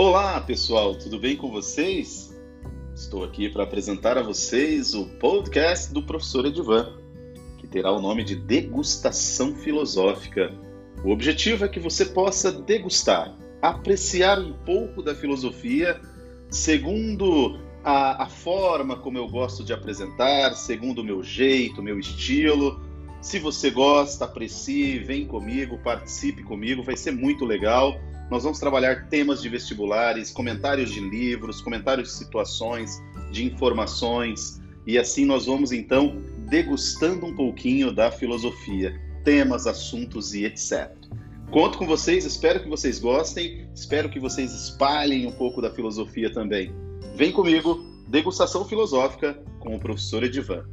Olá, pessoal, tudo bem com vocês? Estou aqui para apresentar a vocês o podcast do professor Edivan, que terá o nome de Degustação Filosófica. O objetivo é que você possa degustar, apreciar um pouco da filosofia segundo a, a forma como eu gosto de apresentar, segundo o meu jeito, meu estilo. Se você gosta, aprecie, vem comigo, participe comigo, vai ser muito legal. Nós vamos trabalhar temas de vestibulares, comentários de livros, comentários de situações, de informações, e assim nós vamos então degustando um pouquinho da filosofia, temas, assuntos e etc. Conto com vocês, espero que vocês gostem, espero que vocês espalhem um pouco da filosofia também. Vem comigo, degustação filosófica com o professor Edivan.